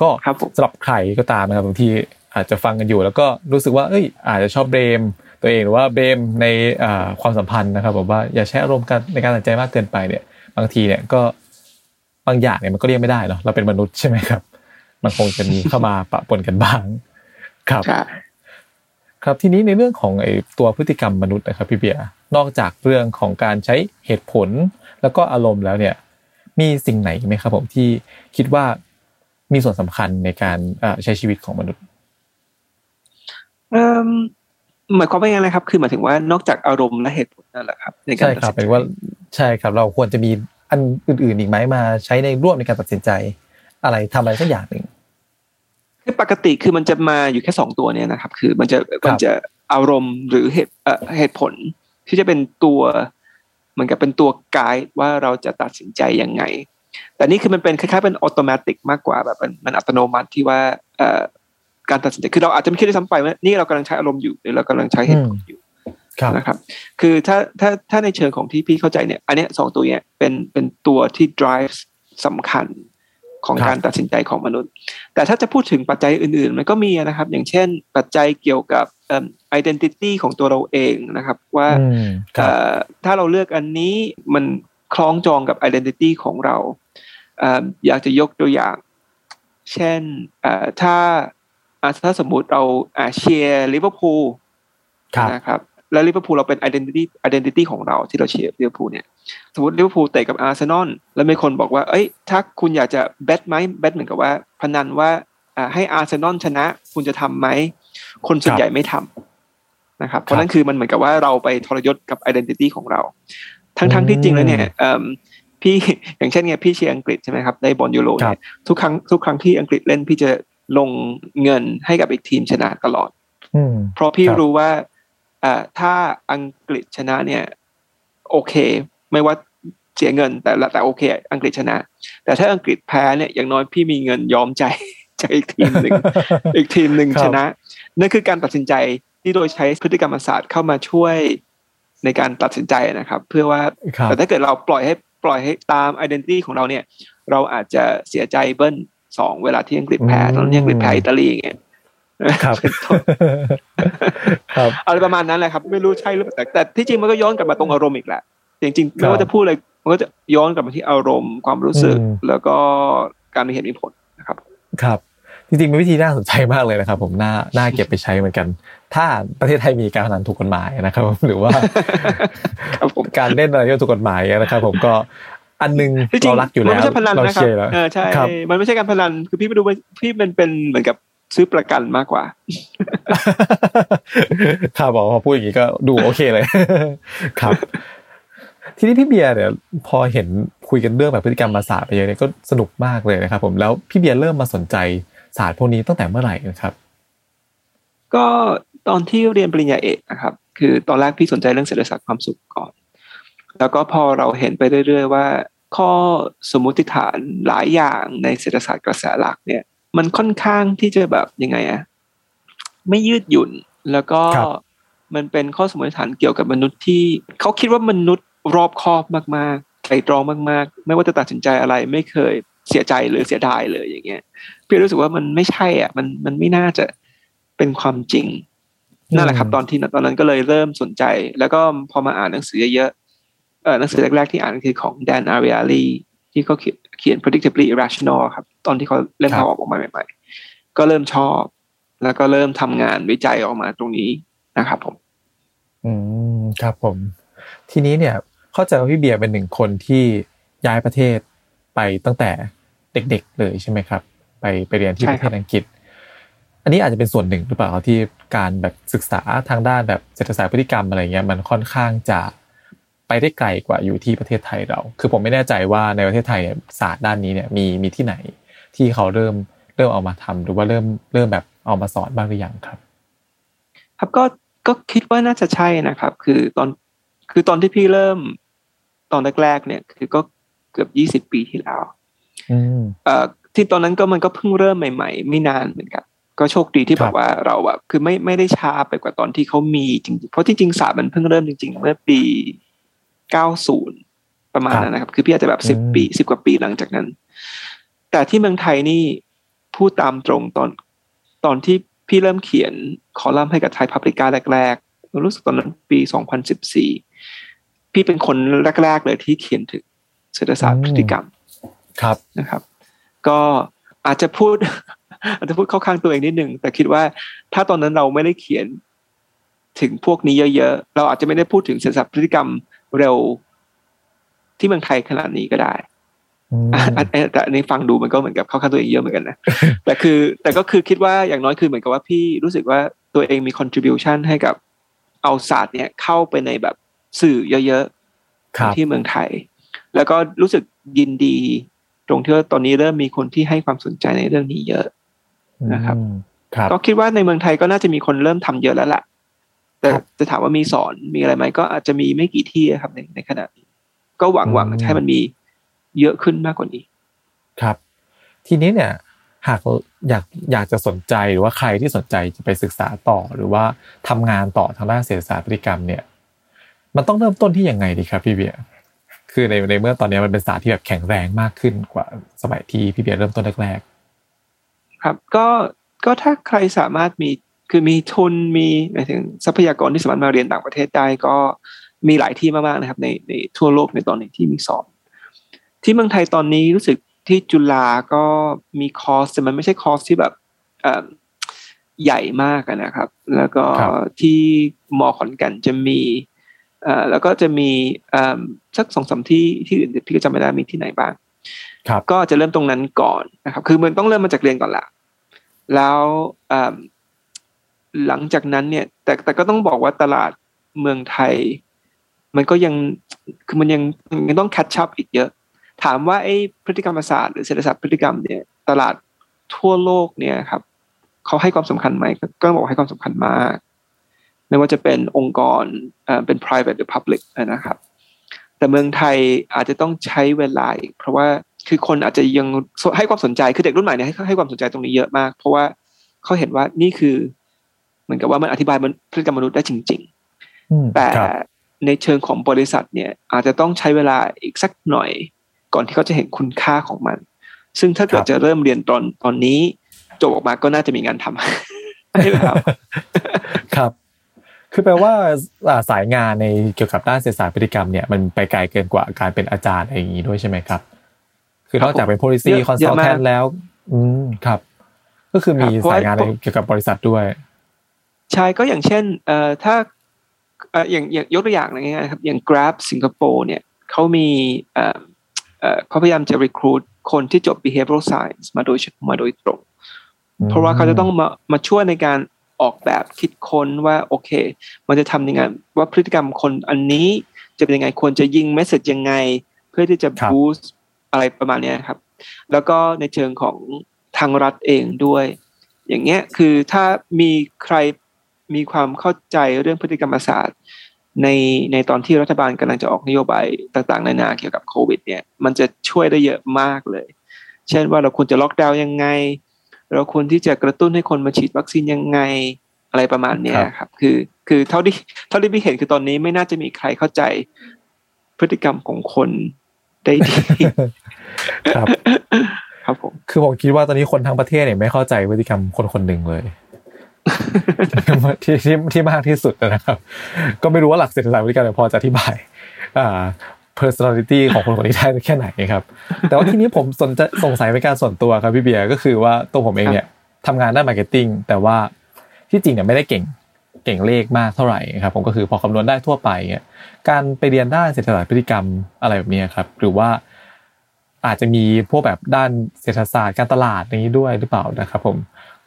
B: ก็
C: ครับผม
B: สำหรับใครก็ตามนะครับบางทีอาจจะฟังกันอยู่ แล้วก็รู้สึกว่าเอ้ย อาจจะชอบเบรมตัวเองหรือว่าเบรมในอ่าความสัมพันธ์นะครับผมว่าอย่าใช้อารมณ์กันในการตัดสินใจมากเกินไปเนี่ย บางทีเนี่ยก็บางอย่างเนี่ยมันก็เลี่ยงไม่ได้เนาะเราเป็นมนุษย์ใช่ไหมครับ มันคงจะมีเข้ามาปะปนกันบ้าง ครับ
C: ใช่
B: ครับทีนี้ในเรื่องของไอ้ตัวพฤติกรรมมนุษย์นะครับพี่เบียร์นอกจากเรื่องของการใช้เหตุผลแล้วก็อารมณ์แล้วเนี่ย มีสิ่งไหนไหมครับ ผมที่คิดว่ามีส่วนสำคัญในการเอ่อใช้ชีวิตของมนุษย์
C: เอิ่มหมายความว่ายังไงครับ คือหมายถึงว่านอกจากอารมณ์และเหตุผลนั่นแหละครับ ในการ
B: ใช่ครับ
C: ตัดสินใจ
B: เป็นว่าใช่ครับ เราควรจะมีอันอื่นๆอีกไหมมาใช้ในร่วมในการตัดสินใจ อะไรทำอะไรสักอย่างหนึ่ง
C: คือปกติคือมันจะมาอยู่แค่สองตัวเนี่ยนะครับ คือมันจะมันจะอารมณ์หรือเหตุเอ่อเหตุผลที่จะเป็นตัวเหมือนกับเป็นตัวไกด์ว่าเราจะตัดสินใจยังไง แต่นี่คือมันเป็นคล้ายๆเป็นอัตโนมัติมากกว่าแบบมันมันอัตโนมัติที่ว่าเอ่อการตัดสินใจคือเราอาจจะไม่คิดด้วยซ้ำไปว่านี่เรากำลังใช้อารมณ์อยู่หรือเรากำลังใช้เหตุผลอยู่
B: ครับ
C: นะครับ คือถ้าถ้าถ้าในเชิงของที่พี่เข้าใจเนี่ย อันเนี้ยสองตัวเนี้ยเป็นเป็นตัวที่ drive สำคัญ ของ
B: ครับ
C: การตัดสินใจของมนุษย์ แต่ถ้าจะพูดถึงปัจจัยอื่นๆ มันก็มีนะครับ อย่างเช่น ปัจจัยเกี่ยวกับเอิ่ม identity ของตัวเราเองนะครับ ว่า
B: อืมครับ
C: เอ่อถ้าเราเลือกอันนี้มันคล้องจองกับ identity ของเราเอ่ออยากจะยกตัวอย่าง เช่นเอ่อถ้าอะถ้าสมมุติเราอะเชียร์ลิเวอร์พูล
B: ครับ
C: นะครับ แล้วลิเวอร์พูลเราเป็น identity identity ของเราที่เราเชียร์ลิเวอร์พูลเนี่ยสมมติลิเวอร์พูลเตะกับอาร์เซนอลแล้วมีคนบอกว่า เอ้ย ถ้าคุณอยากจะ bet ไหม bet เหมือนกับว่า พนันว่าอ่าให้อาร์เซนอลชนะ คุณจะทำไหมคนส่วนใหญ่ไม่ทำนะครับ เพราะนั่นคือมันเหมือนกับว่าเราไปทรยศกับ identity ของเรา ทั้งทั้งที่จริงแล้วเนี่ยเอิ่มพี่อย่างเช่นเนี่ยพี่เชียร์อังกฤษใช่ไหมครับในบอลยูโร
B: ครั
C: เนี่
B: บ
C: ยทุกครั้งทุกครั้งที่อังกฤษเล่นพี่จะลงเงินให้กับอีกทีมชนะตลอด
B: อืม
C: เพราะพี่
B: ครับ
C: รู้ว่าอ่า ถ้าอังกฤษชนะเนี่ยโอเค ไม่ว่าเสียเงินแต่ละแต่โอเค อังกฤษชนะ แต่ถ้าอังกฤษแพ้เนี่ยอย่างน้อยพี่มีเงินยอมใจจากอีกทีมหนึ่งอีกทีมหนึ่ง
B: ครับ
C: ชนะนั่นคือการตัดสินใจที่โดยใช้พฤติกรรมศาสตร์เข้ามาช่วยในการตัดสินใจนะครับ เพื่อว่า
B: ครับ
C: แต่ถ้าเกิดเราปล่อยให้ปล่อยให้ตาม identity ของเราเนี่ย เราอาจจะเสียใจเบิ้ลสองเวลาที่อังกฤษแพ้
B: อืม
C: ตอนนี้อังกฤษแพ้อิตาลีอย่างเงี้ย
B: ครับ
C: เป็นต้น
B: ครับ
C: อะไรประมาณนั้นแหละครับ ไม่รู้ใช่หรือเปล่าแต่แต่ที่จริงมันก็ย้อนกลับมาตรงอารมณ์อีกแหละจริงๆ
B: ครับ
C: ไม่ว่าจะพูดอะไรมันก็จะย้อนกลับมาที่อารมณ์ความรู้สึก
B: อืม
C: แล้วก็การมีเหตุมีผลนะครับ
B: ครับ จริงๆเป็นวิธีน่าสนใจมากเลยนะครับ ผมน่าน่าเก็บไปใช้เหมือนกัน ถ้าประเทศไทยมีการพนันถูกกฎหมายนะครับ หรือว่า
C: ครับผม
B: การเล่นอะไรที่ถูกกฎหมายนะครับ ผมก็อันหนึง
C: ที่จริง
B: เรารักอยู่
C: มัน
B: แล้ว
C: ไม่ใช่พนัน
B: เรา
C: นะครับ
B: เชียร์แล้ว
C: เออใช่
B: ครับ
C: มันไม่ใช่การพนันคือพี่ไปดูว่าพี่มันเป็นเหมือนกับ ซื้อประกันมากกว่า
B: ครับบอกพอพูดอย่างนี้ก็ดูโอเคเลยครับ ทีนี้พี่เบียร์เนี่ยพอเห็นคุยกันเรื่องแบบพฤติกรรมมาศาสตร์ไปเยอะเนี่ยก็สนุกมากเลยนะครับ ผมแล้วพี่เบียร์เริ่มมาสนใจศาสตร์พวกนี้ตั้งแต่เมื่อไหร่นะครับ
C: ก็ตอนที่เรียนปริญญาเอกนะครับ คือตอนแรกพี่สนใจเรื่องเศรษฐศาสตร์ความสุขก่อน แล้วก็พอเราเห็นไปเรื่อยๆว่า ข้อสมมุติฐานหลายอย่างในเศรษฐศาสตร์กระแสหลักเนี่ย มันค่อนข้างที่จะแบบยังไงอะไม่ยืดหยุ่นแล้วก็
B: ครับ
C: มันเป็นข้อสมมติฐานเกี่ยวกับมนุษย์ที่เขาคิดว่ามนุษย์รอบคอบมากๆไตรตรองมากๆ ไม่ว่าจะตัดสินใจอะไรไม่เคยเสียใจหรือเสียดายเลยอย่างเงี้ยพี่รู้สึกว่ามันไม่ใช่อะ มันมันไม่น่าจะเป็นความจริงนั่นแหละครับ ตอนที่ตอนนั้นก็เลยเริ่มสนใจ แล้วก็พอมาอ่านหนังสือเยอะๆเออหนังสือแรกๆที่อ่านคือของแดนอาริอาลีที่เขาเขียน เขียน predictably irrational ครับ ตอนที่เขาเล่ม
B: ครับ
C: เขาออกมาใหม่ๆ ก็เริ่มชอบ แล้วก็เริ่มทำงานวิจัยออกมาตรงนี้นะครับผม
B: อืมครับผม ทีนี้เนี่ย เข้าใจว่าพี่เบียร์เป็นหนึ่งคนที่ย้ายประเทศไปตั้งแต่เด็กๆเลยใช่ไหมครับ ไปไปเรียนที่
C: ใช่
B: ประ
C: ค
B: เท
C: รับ
B: ศอังกฤษ อันนี้อาจจะเป็นส่วนหนึ่งหรือเปล่าครับที่การแบบศึกษาทางด้านแบบเศรษฐศาสตร์พฤติกรรมอะไรเงี้ยมันค่อนข้างจะ ไปได้ไกลกว่าอยู่ที่ประเทศไทยเรา คือผมไม่แน่ใจว่าในประเทศไทยเนี่ยศาสตร์ด้านนี้เนี่ยมีมีที่ไหนที่เขาเริ่มเริ่มเอามาทำหรือว่าเริ่มเริ่มแบบเอามาสอนบ้างหรือยังครับ
C: ครับก็ก็คิดว่าน่าจะใช่นะครับ คือตอนคือตอนที่พี่เริ่มตอนแรกๆเนี่ย คือก็เกือบยี่สิบปีที่แล้ว
B: อืม
C: เอ่อที่ตอนนั้นก็มันก็เพิ่งเริ่มใหม่ ๆ ไม่นานเหมือนกันก็โชคดีที่
B: ครั
C: แบบบว่าเราแบบคือไม่ไม่ได้ช้าไปกว่าตอนที่เขามีจริงๆเพราะจริงๆศาสตร์มันเพิ่งเริ่มจริง ๆ เมื่อปี 90 ประมาณ
B: ครับ
C: นั้นนะครับ คือพี่อาจจะแบบสิบ
B: อืม
C: ปีสิบกว่าปีหลังจากนั้น แต่ที่เมืองไทยนี่พูดตามตรงตอนตอนที่พี่เริ่มเขียนคอลัมน์ให้กับไทยพับลิก้าแรกๆรู้สึกตอนนั้นปีสองพันสิบสี่พี่เป็นคนแรก ๆ เลยที่เขียนถึงเศรษฐศาสตร์พฤติกรรม
B: ครับ
C: นะครับ ก็อาจจะพูด อาจจะพูดเข้าข้างตัวเองนิดนึงแต่คิดว่าถ้าตอนนั้นเราไม่ได้เขียนถึงพวกนี้เยอะ ๆ เราอาจจะไม่ได้พูดถึงเศรษฐศาสตร์พฤติกรรม เร็วที่เมืองไทยขนาดนี้ก็ได้
B: อืม
C: อะอันแต่อันนี้ฟังดูมันก็เหมือนกับเข้าข้างตัวเองเยอะเหมือนกันนะแต่คือแต่ก็คือคิดว่าอย่างน้อยคือเหมือนกับว่าพี่รู้สึกว่าตัวเองมี contribution ให้กับเอาศาสตร์เนี่ยเข้าไปในแบบสื่อเยอะๆ
B: ครับ
C: ที่เมืองไทย แล้วก็รู้สึกยินดี ตรงที่ว่าตอนนี้เริ่มมีคนที่ให้ความสนใจในเรื่องนี้เยอะนะครับ
B: อืมครับ
C: ก็คิดว่าในเมืองไทยก็น่าจะมีคนเริ่มทำเยอะแล้วล่ะ แต่
B: ครับ
C: จะถามว่ามีสอนมีอะไรไหมก็อาจจะมีไม่กี่ที่ครับในในขณะนี้ ก็หวังหวัง
B: อืม
C: ให้มันมีเยอะขึ้นมากกว่านี้
B: ครับ ทีนี้เนี่ย หากอยากอยากจะสนใจหรือว่าใครที่สนใจจะไปศึกษาต่อหรือว่าทำงานต่อทางด้านเศรษฐศาสตร์พฤติกรรมเนี่ย มันต้องเริ่มต้นที่ยังไงดีครับพี่เบียร์คือในในเมื่อตอนนี้มันเป็นศาสตร์ที่แบบแข็งแรงมากขึ้นกว่าสมัยที่พี่เบียร์เริ่มต้นแรก
C: ครับก็ก็ถ้าใครสามารถมี คือมีทุนมีหมายถึงทรัพยากรที่สามารถมาเรียนต่างประเทศได้ก็มีหลายที่มากๆนะครับ ในในทั่วโลกในตอนนี้ที่มีสอน ที่เมืองไทยตอนนี้รู้สึกที่จุฬาก็มีคอร์สแต่มันไม่ใช่คอร์สที่แบบเอ่อใหญ่มากอะนะครับ แล้วก็
B: ครับ
C: ที่มอขอนแก่นจะมีเอ่อแล้วก็จะมีเอิ่มสักสองสามที่ที่อื่นพี่ก็จำไม่ได้มีที่ไหนบ้าง
B: ๆครับ
C: ก็จะเริ่มตรงนั้นก่อนนะครับ คือมันต้องเริ่มมาจากเรียนก่อนละแล้วเอิ่ม หลังจากนั้นเนี่ย แต่แต่ก็ต้องบอกว่าตลาดเมืองไทย มันก็ยังคือมันยังยังต้อง catch up อีกเยอะ ถามว่าไอ้พฤติกรรมศาสตร์หรือเศรษฐศาสตร์พฤติกรรมเนี่ย ตลาดทั่วโลกเนี่ยครับเขาให้ความสำคัญไหมก็ต้องบอกให้ความสำคัญมากไม่ว่าจะเป็นองค์กรเอ่อเป็น private หรือ public นะครับ แต่เมืองไทยอาจจะต้องใช้เวลาอีก เพราะว่าคือคนอาจจะยังให้ความสนใจคือเด็กรุ่นใหม่เนี่ยให้ให้ความสนใจตรงนี้เยอะมาก เพราะว่าเขาเห็นว่านี่คือ เหมือนกับว่ามันอธิบายมันพฤติกรรมมนุษย์ได้จริง
B: อืม
C: ๆแต่
B: ครับ
C: ในเชิงของบริษัทเนี่ย อาจจะต้องใช้เวลาอีกสักหน่อย ก่อนที่เขาจะเห็นคุณค่าของมัน ซึ่งถ้าเกิดจะเริ่มเรียนตอนตอนนี้จบออกมาก็น่าจะมีงานทำใช่ไหมครับ
B: ครับ คือแปลว่าอ่าสายงานในเกี่ยวกับด้านเศรษฐศาสตร์พฤติกรรมเนี่ยมันไปไกลเกินกว่าการเป็นอาจารย์อะไรอย่างนี้ด้วยใช่ไหมครับ คือนอกจากเป็น policy
C: เยอะเยอะมาก
B: consultant แล้ว อืมครับ ก็คือมี
C: ครับเพราะว่า
B: สายงานในเกี่ยวกับบริษัทด้วย
C: ใช่ก็อย่างเช่นเอ่อถ้าเอ่ออย่างอย่างยกตัวอย่างง่ายๆครับอย่าง Grab สิงคโปร์เนี่ยเขามีเอ่อเอ่อเขาพยายามจะ recruit คนที่จบ behavioral science มาโดยมาโดยตรง
B: อืม
C: เพราะว่าเขาจะต้องมามาช่วยในการออกแบบคิดค้นว่าโอเค มันจะทำยังไงว่าพฤติกรรมคนอันนี้จะเป็นยังไงควรจะยิงเมสเซจยังไง เพื่อที่จะ
B: ครับ
C: boost อะไรประมาณเนี้ยครับ แล้วก็ในเชิงของทางรัฐเองด้วย อย่างเงี้ยคือถ้ามีใคร มีความเข้าใจเรื่องพฤติกรรมศาสตร์ในในตอนที่รัฐบาลกำลังจะออกนโยบายต่างๆนานาเกี่ยวกับโควิด เนี่ย มันจะช่วยได้เยอะมากเลย เช่นว่าเราควรจะล็อกดาวน์ยังไง เราควรที่จะกระตุ้นให้คนมาฉีดวัคซีนยังไงอะไรประมาณเนี้ยครับ คือคือเท่าที่เท่าที่พี่เห็นคือตอนนี้ไม่น่าจะมีใครเข้าใจพฤติกรรมของคนได้ดี
B: ครับ
C: ครับผม
B: คือผมคิดว่าตอนนี้คนทั้งประเทศเนี่ยไม่เข้าใจพฤติกรรมคนคนหนึ่งเลย ที่ที่ที่มากที่สุดนะครับ ก็ไม่รู้ว่าหลักเศรษฐศาสตร์พฤติกรรมเนี่ยพอจะอธิบาย อ่า personality ของคนคนนี้ได้แค่ไหนครับ แต่ว่าทีนี้ผมสนจะสงสัยเป็นการส่วนตัวครับพี่เบียร์ก็คือว่าตัวผมเองเนี่ยทำงานด้าน marketing แต่ว่าที่จริงเนี่ยไม่ได้เก่งเก่งเลขมากเท่าไหร่ครับผมก็คือพอคำนวณได้ทั่วไปเนี่ยการไปเรียนด้านเศรษฐศาสตร์พฤติกรรมอะไรแบบนี้ครับ หรือว่าอาจจะมีพวกแบบด้านเศรษฐศาสตร์การตลาดอย่างนี้ด้วยหรือเปล่านะครับ ผม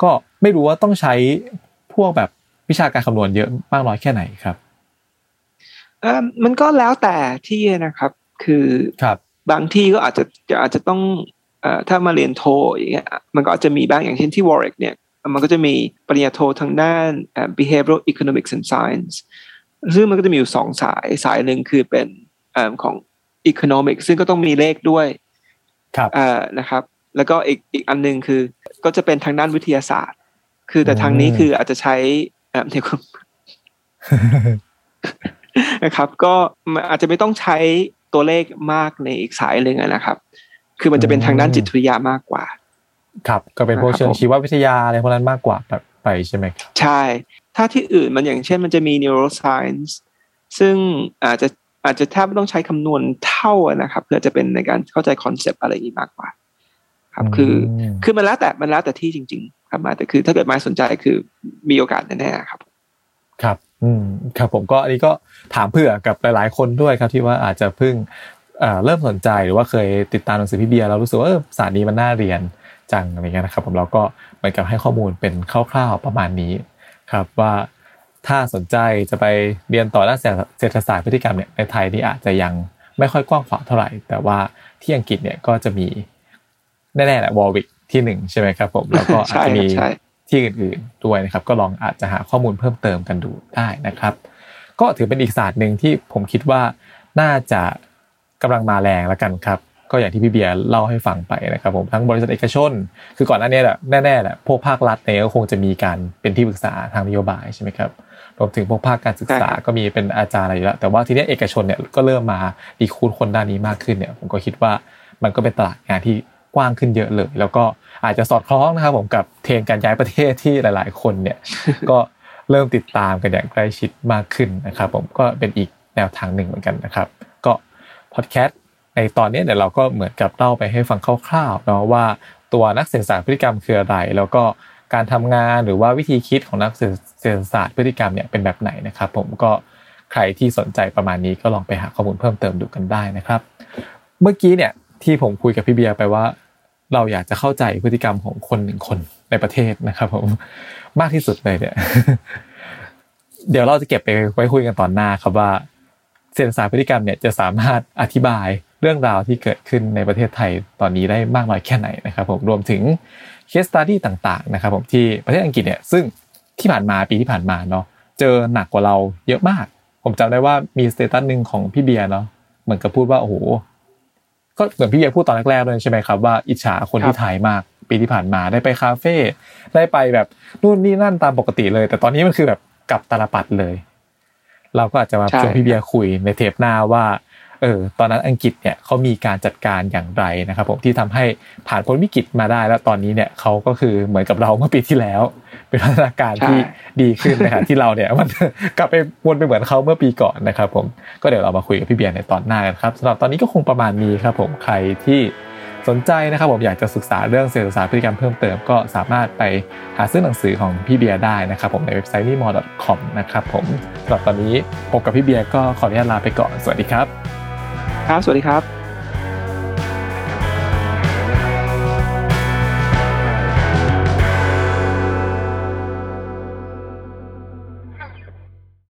B: ก็ ไม่รู้ว่าต้องใช้พวกแบบวิชาการคำนวณเยอะมากน้อยแค่ไหนครับ
C: เอ่อมันก็แล้วแต่ที่นะครับ คือ
B: ครับ
C: บางที่ก็อาจจะอาจจะต้องเอ่อถ้ามาเรียนโทอย่างเงี้ยมันก็อาจจะมีบ้างอย่างเช่นที่ Warwick เนี่ย มันก็จะมีปริญญาโททางด้านเอ่อ behavioral economics and science ซึ่งมันก็จะมีอยู่สองสายสายหนึ่งคือเป็นเอ่อของ economics ซึ่งก็ต้องมีเลขด้วย
B: ครับ
C: เอ่อนะครับ แล้วก็อีกอีกอันหนึ่งคือก็จะเป็นทางด้านวิทยาศาสตร์ คือแต่ทางนี้
B: อืม
C: คืออาจจะใช้เอ่อเดี๋ยวก่อนนะครับ ก็มันอาจจะไม่ต้องใช้ตัวเลขมากในอีกสายหนึ่งนะครับ คือมันจะเป็นทางด้านจิตวิทยามากกว่า
B: ครับ ก็เป็นพวกเชิงชีววิทยาอะไรพวกนั้นมากกว่าแบบไปใช่ไหมครับ
C: ใช่ ถ้าที่อื่นมันอย่างเช่นมันจะมี neuroscience ซึ่งอาจจะอาจจะแทบไม่ต้องใช้คำนวณเท่านะครับ เพื่อจะเป็นในการเข้าใจคอนเซปต์อะไรนี้มากกว่า ครับ คือคือมันแล้วแต่มันแล้วแต่ที่จริง ๆ ครับมาแต่คือ ถ้าเกิดมาสนใจคือมีโอกาสแน่ๆครับ
B: ครับ อืมครับผมก็อันนี้ก็ถามเผื่อกับหลายๆ คนด้วยครับที่ว่าอาจจะเพิ่งเริ่มสนใจหรือว่าเคยติดตามหนังสือพี่เบียร์แล้วรู้สึกว่าศาสตร์นี้มันน่าเรียนจังอะไรเงี้ยนะครับ ผมเราก็เหมือนกับให้ข้อมูลเป็นคร่าวๆประมาณนี้ครับว่าถ้าสนใจจะไปเรียนต่อด้านเศรษฐศาสตร์พฤติกรรมเนี่ยในไทยนี่อาจจะยังไม่ค่อยกว้างขวางเท่าไหร่ แต่ว่าที่อังกฤษเนี่ยก็จะมีแน่ๆแหละวอลวิก ที่หนึ่งใช่ไหมครับผมแล้วก็อาจจะมีที่อื่นๆด้วยนะครับ ก็ลองอาจจะหาข้อมูลเพิ่มเติมกันดูได้นะครับ ก็ถือเป็นอีกศาสตร์หนึ่งที่ผมคิดว่าน่าจะกำลังมาแรงแล้วกันครับก็อย่างที่พี่เบียร์เล่าให้ฟังไปนะครับผมทั้งบริษัทเอกชน คือก่อนหน้านี้แหละแน่ๆแหละพวกภาครัฐเนี่ยก็คงจะมีการเป็นที่ปรึกษาทางนโยบายใช่ไหมครับรวมถึงพวกภาคการศึกษาก็มีเป็นอาจารย์อะไรอยู่แล้วแต่ว่าทีนี้เอกชนเนี่ยก็เริ่มมาดีคูดคนด้านนี้มากขึ้นเนี่ย ผมก็คิดว่ามันก็เป็นตลาดงานที่ก ว้างขึ้นเยอะเลย แล้วก็อาจจะสอดคล้องนะครับผมกับเทรนการย้ายประเทศที่หลาย ๆ คนเนี่ยก็เริ่มติดตามกันอย่างใกล้ชิดมากขึ้นนะครับ ผมก็เป็นอีกแนวทางหนึ่งเหมือนกันนะครับ ก็พอดแคสต์ในตอนนี้เดี๋ยวเราก็เหมือนกับเล่าไปให้ฟังคร่าวๆเนาะว่าตัวนักเศรษฐศาสตร์พฤติกรรมคืออะไร แล้วก็การทำงานหรือว่าวิธีคิดของนักเศรษฐศาสตร์พฤติกรรมเนี่ยเป็นแบบไหนนะครับ ผมก็ใครที่สนใจประมาณนี้ก็ลองไปหาข้อมูลเพิ่มเติมดูกันได้นะครับ เมื่อกี้เนี่ยที่ผมคุยกับพี่เบียร์ไปว่า เราอยากจะเข้าใจพฤติกรรมของคนหนึ่งคนในประเทศนะครับผมมากที่สุดเลยเนี่ย เดี๋ยวเราจะเก็บไปไว้คุยกันตอนหน้าครับว่าเศรษฐศาสตร์พฤติกรรมเนี่ยจะสามารถอธิบายเรื่องราวที่เกิดขึ้นในประเทศไทยตอนนี้ได้มากน้อยแค่ไหนนะครับ ผมรวมถึงเคสตัดดี้ต่าง ๆ นะครับ ผมที่ประเทศอังกฤษเนี่ยซึ่งที่ผ่านมาปีที่ผ่านมาเนาะเจอหนักกว่าเราเยอะมาก ผมจำได้ว่ามี status หนึ่งของพี่เบียร์เนาะเหมือนกับพูดว่าโอ้โห ก็เหมือนพี่เบียร์พูดตอนแรกๆเลยใช่ไหมครับว่าอิจฉาคนที่ไทยมากปีที่ผ่านมาได้ไปคาเฟ่ได้ไปแบบนู่นนี่นั่นตามปกติเลย แต่ตอนนี้มันคือแบบกลับตาลปัตรเลย เราก็อาจจะมาชวนพี่เบียร์คุยในเทปหน้าว่า เออตอนนั้นอังกฤษเนี่ยเขามีการจัดการอย่างไรนะครับผมที่ทำให้ผ่านพ้นวิกฤตมาได้ แล้วตอนนี้เนี่ยเขาก็คือเหมือนกับเราเมื่อปีที่แล้ว เป็นพัฒนาการที่ดีขึ้นนะครับที่เราเนี่ยมันกลับไปวนไปเหมือนเขาเมื่อปีก่อนนะครับผมก็เดี๋ยวเรามาคุยกับพี่เบียร์ในตอนหน้ากันครับสำหรับตอนนี้ก็คงประมาณนี้ครับผมใครที่สนใจนะครับผมอยากจะศึกษาเรื่องเศรษฐศาสตร์พฤติกรรมเพิ่มเติมก็สามารถไปหาซื้อหนังสือของพี่เบียร์ได้นะครับผมในเว็บไซต์ n i m o c o m นะครับผมสำหรับตอนนี้ผมกับพี่เบียร์ก็ขออนุญาตลาไปก่อนสวัสดีครับ
C: ครับ สวัสดีครับ